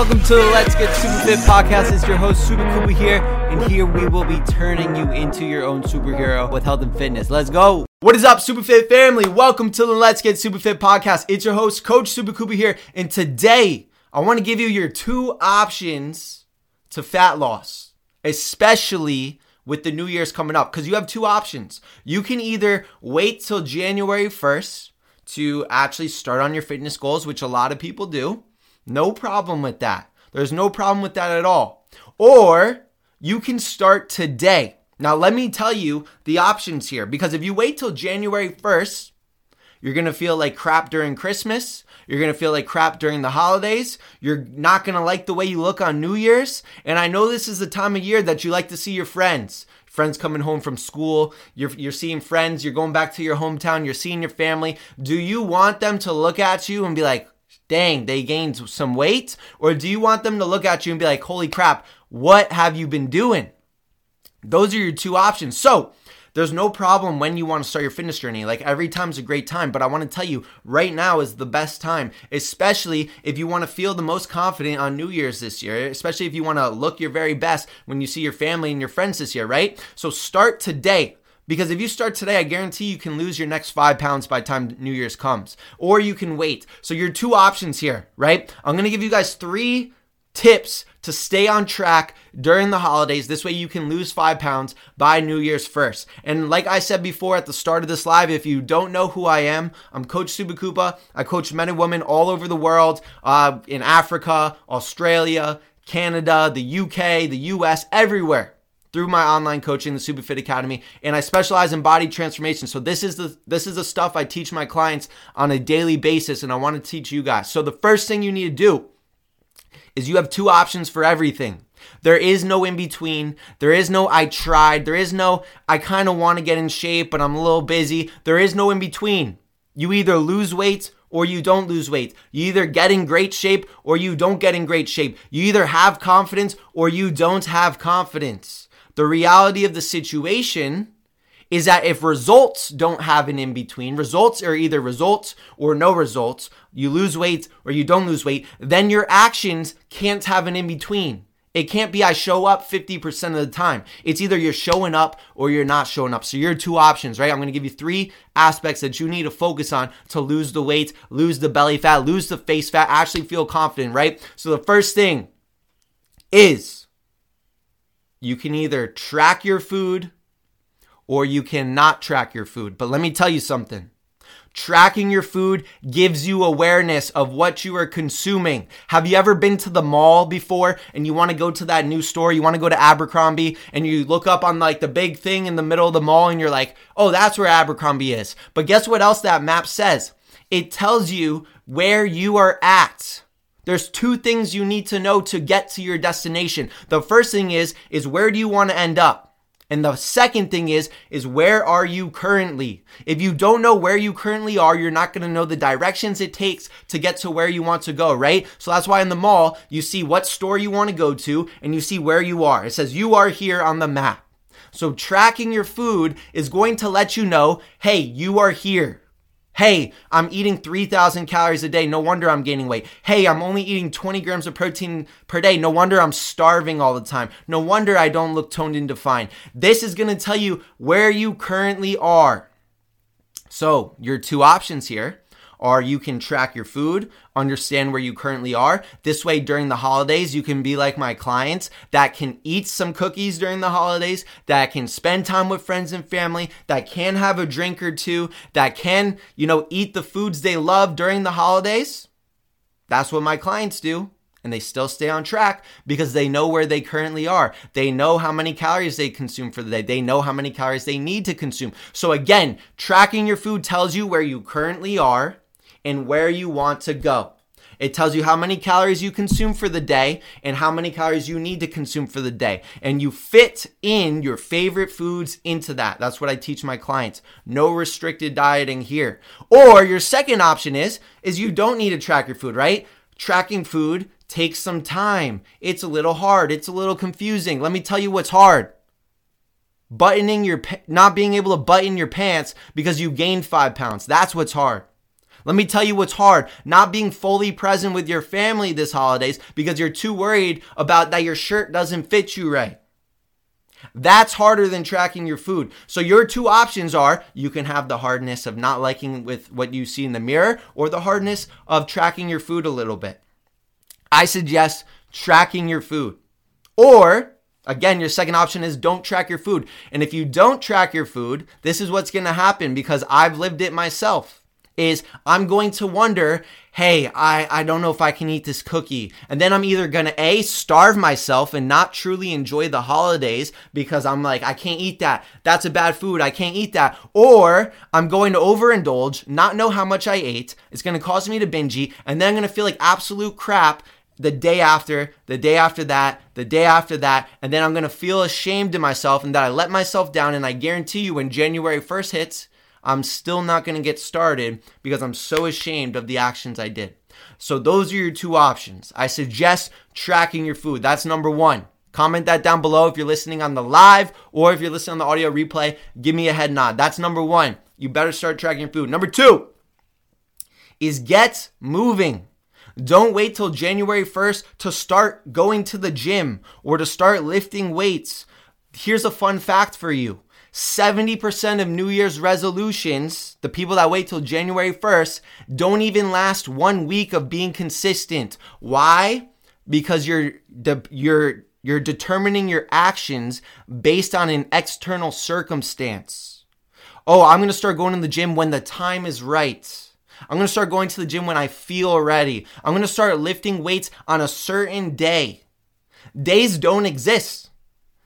Welcome to the Let's Get Super Fit podcast. It's your host, Super Kuba here, and here we will be turning you into your own superhero with health and fitness. Let's go. What is up, Super Fit family? Welcome to the Let's Get Super Fit podcast. It's your host, Coach Super Kuba here, and today I want to give you your two options to fat loss, especially with the New Year's coming up, because you have two options. You can either wait till January 1st to actually start on your fitness goals, which a lot of people do no problem with that. There's no problem with that at all. Or you can start today. Now, let me tell you the options here because if you wait till January 1st, you're to feel like crap during Christmas. You're to feel like crap during the holidays. You're not to like the way you look on New Year's. And I know this is the time of year that you like to see your friends. Friends coming home from school, you're, you're seeing friends, you're going back to your hometown, you're seeing your family. Do you want them to look at you and be like, dang, they gained some weight? Or do you want them to look at you and be like, holy crap, what have you been doing? Those are your two options. So, there's no problem when you want to start your fitness journey. Like every time's a great time, but I want to tell you right now is the best time, especially if you want to feel the most confident on New Year's this year, especially if you want to look your very best when you see your family and your friends this year, right? So start today. Because if you start today, I guarantee you can lose your next five pounds by time New Year's comes, or you can wait. So your two options here, right? I'm gonna give you guys three tips to stay on track during the holidays. This way you can lose five pounds by New Year's first. And like I said before at the start of this live, if you don't know who I am, I'm Coach SupaKupa. I coach men and women all over the world, uh, in Africa, Australia, Canada, the UK, the US, everywhere through my online coaching, the Superfit Academy, and I specialize in body transformation. So this is the this is the stuff I teach my clients on a daily basis, and I want to teach you guys. So the first thing you need to do is you have two options for everything. There is no in between. There is no I tried. There is no I kind of want to get in shape, but I'm a little busy. There is no in between. You either lose weight or you don't lose weight. You either get in great shape or you don't get in great shape. You either have confidence or you don't have confidence. The reality of the situation is that if results don't have an in between, results are either results or no results, you lose weight or you don't lose weight, then your actions can't have an in between. It can't be I show up 50% of the time. It's either you're showing up or you're not showing up. So you're two options, right? I'm going to give you three aspects that you need to focus on to lose the weight, lose the belly fat, lose the face fat, actually feel confident, right? So the first thing is you can either track your food or you cannot track your food. But let me tell you something. Tracking your food gives you awareness of what you are consuming. Have you ever been to the mall before and you want to go to that new store? You want to go to Abercrombie and you look up on like the big thing in the middle of the mall and you're like, oh, that's where Abercrombie is. But guess what else that map says? It tells you where you are at. There's two things you need to know to get to your destination. The first thing is is where do you want to end up? And the second thing is is where are you currently? If you don't know where you currently are, you're not going to know the directions it takes to get to where you want to go, right? So that's why in the mall, you see what store you want to go to and you see where you are. It says you are here on the map. So tracking your food is going to let you know, "Hey, you are here." Hey, I'm eating 3,000 calories a day. No wonder I'm gaining weight. Hey, I'm only eating 20 grams of protein per day. No wonder I'm starving all the time. No wonder I don't look toned and defined. This is going to tell you where you currently are. So, your two options here or you can track your food, understand where you currently are. This way, during the holidays, you can be like my clients that can eat some cookies during the holidays, that can spend time with friends and family, that can have a drink or two, that can, you know, eat the foods they love during the holidays. That's what my clients do and they still stay on track because they know where they currently are. They know how many calories they consume for the day. They know how many calories they need to consume. So again, tracking your food tells you where you currently are and where you want to go. It tells you how many calories you consume for the day and how many calories you need to consume for the day. And you fit in your favorite foods into that. That's what I teach my clients. No restricted dieting here. Or your second option is is you don't need to track your food, right? Tracking food takes some time. It's a little hard. It's a little confusing. Let me tell you what's hard buttoning your not being able to button your pants because you gained five pounds that's what's hard Let me tell you what's hard. Not being fully present with your family this holidays because you're too worried about that your shirt doesn't fit you right. That's harder than tracking your food. So your two options are you can have the hardness of not liking with what you see in the mirror or the hardness of tracking your food a little bit. I suggest tracking your food. Or Again, your second option is don't track your food. And if you don't track your food, this is what's going to happen because I've lived it myself is I'm going to wonder, hey, I, I don't know if I can eat this cookie. And then I'm either going to A, starve myself and not truly enjoy the holidays because I'm like, I can't eat that. That's a bad food. I can't eat that. Or I'm going to overindulge, not know how much I ate. It's going to cause me to binge eat. And then I'm going to feel like absolute crap the day after, the day after that, the day after that, and then I'm gonna feel ashamed of myself and that I let myself down. And I guarantee you, when January 1st hits, I'm still not going to get started because I'm so ashamed of the actions I did. So, those are your two options. I suggest tracking your food. That's number one. Comment that down below if you're listening on the live or if you're listening on the audio replay. Give me a head nod. That's number one. You better start tracking your food. Number two is get moving. Don't wait till January 1st to start going to the gym or to start lifting weights. Here's a fun fact for you 70% of New Year's resolutions, the people that wait till January 1st, don't even last one week of being consistent. Why? Because you're you're you're determining your actions based on an external circumstance. Oh, I'm going to start going to the gym when the time is right. I'm going to start going to the gym when I feel ready. I'm going to start lifting weights on a certain day. Days don't exist.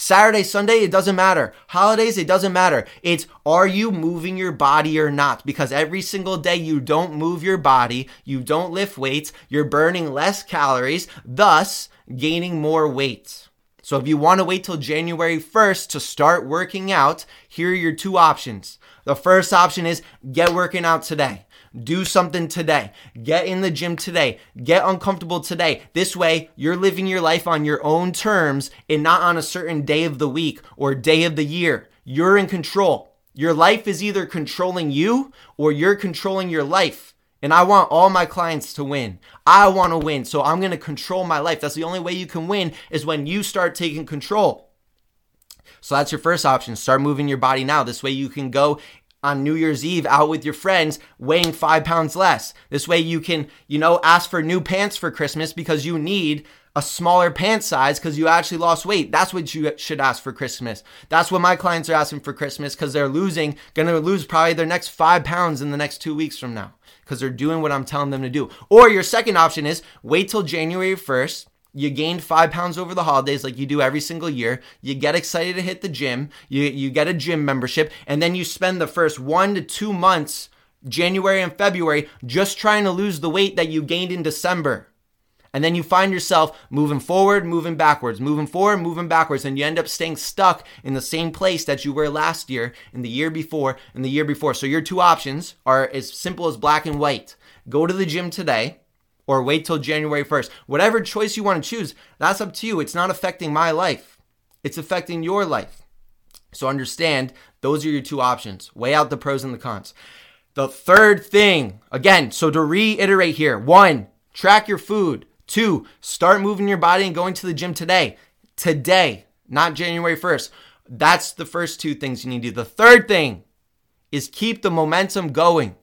Saturday, Sunday, it doesn't matter. Holidays, it doesn't matter. It's are you moving your body or not? Because every single day you don't move your body, you don't lift weights, you're burning less calories, thus gaining more weight. So if you want to wait till January 1st to start working out, here are your two options. The first option is get working out today. Do something today. Get in the gym today. Get uncomfortable today. This way, you're living your life on your own terms and not on a certain day of the week or day of the year. You're in control. Your life is either controlling you or you're controlling your life. And I want all my clients to win. I want to win. So I'm going to control my life. That's the only way you can win is when you start taking control. So that's your first option. Start moving your body now. This way you can go on New Year's Eve out with your friends weighing five pounds less. This way you can, you know, ask for new pants for Christmas because you need a smaller pant size because you actually lost weight. That's what you should ask for Christmas. That's what my clients are asking for Christmas because they're losing, gonna lose probably their next five pounds in the next two weeks from now because they're doing what I'm telling them to do. Or your second option is wait till January 1st you gained five pounds over the holidays like you do every single year. You get excited to hit the gym. You, you get a gym membership. And then you spend the first one to two months, January and February, just trying to lose the weight that you gained in December. And then you find yourself moving forward, moving backwards, moving forward, moving backwards, and you end up staying stuck in the same place that you were last year, and the year before, and the year before. So your two options are as simple as black and white. Go to the gym today or wait till January 1st. Whatever choice you want to choose, that's up to you. It's not affecting my life, it's affecting your life. So understand those are your two options. Weigh out the pros and the cons. The third thing, again, so to reiterate here one, track your food. Two, start moving your body and going to the gym today. Today, not January 1st. That's the first two things you need to do. The third thing is keep the momentum going.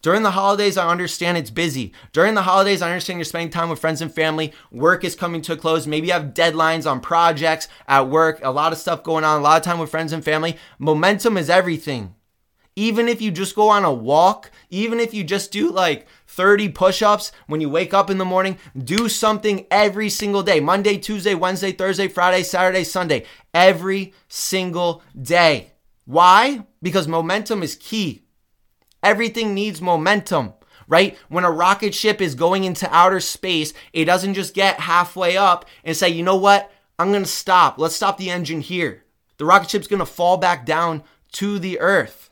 During the holidays, I understand it's busy. During the holidays, I understand you're spending time with friends and family. Work is coming to a close. Maybe you have deadlines on projects at work, a lot of stuff going on, a lot of time with friends and family. Momentum is everything. Even if you just go on a walk, even if you just do like 30 push ups when you wake up in the morning, do something every single day Monday, Tuesday, Wednesday, Thursday, Friday, Saturday, Sunday. Every single day. Why? Because momentum is key. Everything needs momentum, right? When a rocket ship is going into outer space, it doesn't just get halfway up and say, you know what? I'm going to stop. Let's stop the engine here. The rocket ship's going to fall back down to the earth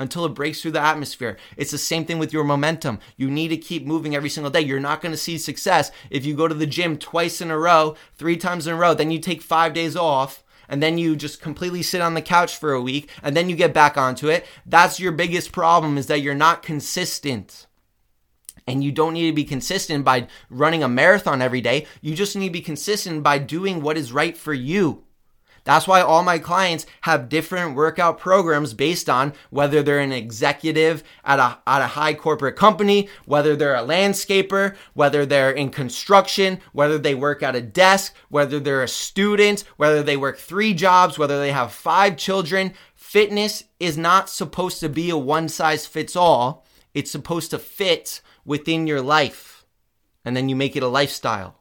until it breaks through the atmosphere. It's the same thing with your momentum. You need to keep moving every single day. You're not going to see success if you go to the gym twice in a row, three times in a row, then you take five days off and then you just completely sit on the couch for a week and then you get back onto it. That's your biggest problem is that you're not consistent. And you don't need to be consistent by running a marathon every day. You just need to be consistent by doing what is right for you. That's why all my clients have different workout programs based on whether they're an executive at a, at a high corporate company, whether they're a landscaper, whether they're in construction, whether they work at a desk, whether they're a student, whether they work three jobs, whether they have five children. Fitness is not supposed to be a one size fits all. It's supposed to fit within your life. And then you make it a lifestyle.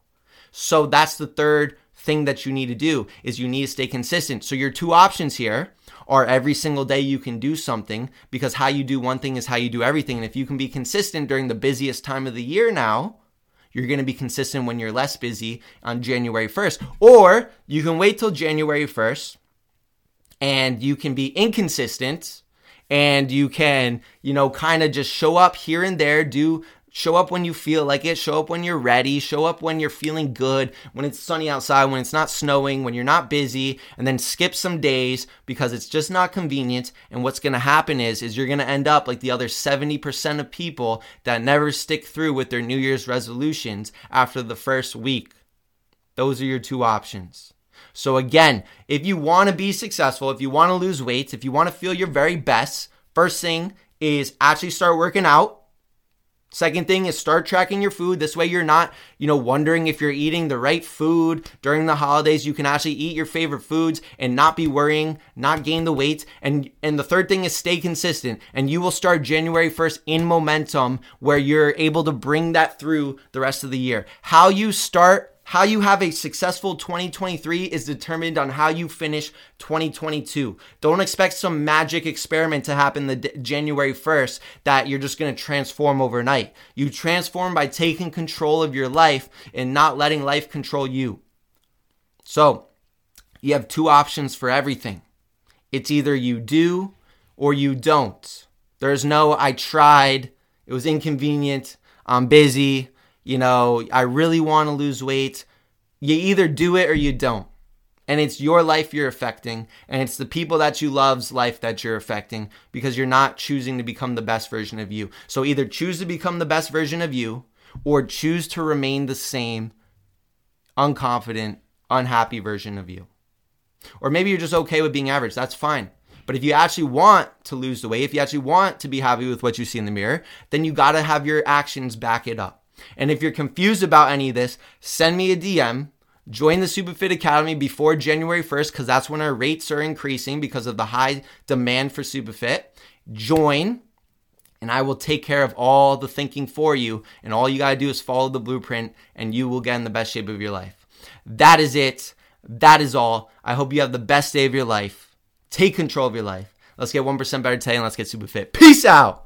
So that's the third thing that you need to do is you need to stay consistent. So your two options here are every single day you can do something because how you do one thing is how you do everything. And if you can be consistent during the busiest time of the year now, you're going to be consistent when you're less busy on January 1st. Or you can wait till January 1st and you can be inconsistent and you can, you know, kind of just show up here and there, do Show up when you feel like it. Show up when you're ready. Show up when you're feeling good, when it's sunny outside, when it's not snowing, when you're not busy, and then skip some days because it's just not convenient. And what's going to happen is is you're going to end up like the other 70% of people that never stick through with their New Year's resolutions after the first week. Those are your two options. So again, if you want to be successful, if you want to lose weight, if you want to feel your very best, first thing is actually start working out Second thing is start tracking your food. This way you're not, you know, wondering if you're eating the right food during the holidays. You can actually eat your favorite foods and not be worrying, not gain the weight. And and the third thing is stay consistent. And you will start January 1st in momentum where you're able to bring that through the rest of the year. How you start how you have a successful 2023 is determined on how you finish 2022. Don't expect some magic experiment to happen the d- January 1st that you're just going to transform overnight. You transform by taking control of your life and not letting life control you. So, you have two options for everything. It's either you do or you don't. There's no I tried, it was inconvenient, I'm busy, you know, I really want to lose weight. You either do it or you don't. And it's your life you're affecting, and it's the people that you love's life that you're affecting because you're not choosing to become the best version of you. So either choose to become the best version of you or choose to remain the same unconfident, unhappy version of you. Or maybe you're just okay with being average. That's fine. But if you actually want to lose the weight, if you actually want to be happy with what you see in the mirror, then you got to have your actions back it up. And if you're confused about any of this, send me a DM. Join the Superfit Academy before January 1st because that's when our rates are increasing because of the high demand for Superfit. Join, and I will take care of all the thinking for you. And all you got to do is follow the blueprint, and you will get in the best shape of your life. That is it. That is all. I hope you have the best day of your life. Take control of your life. Let's get 1% better today and let's get super fit. Peace out.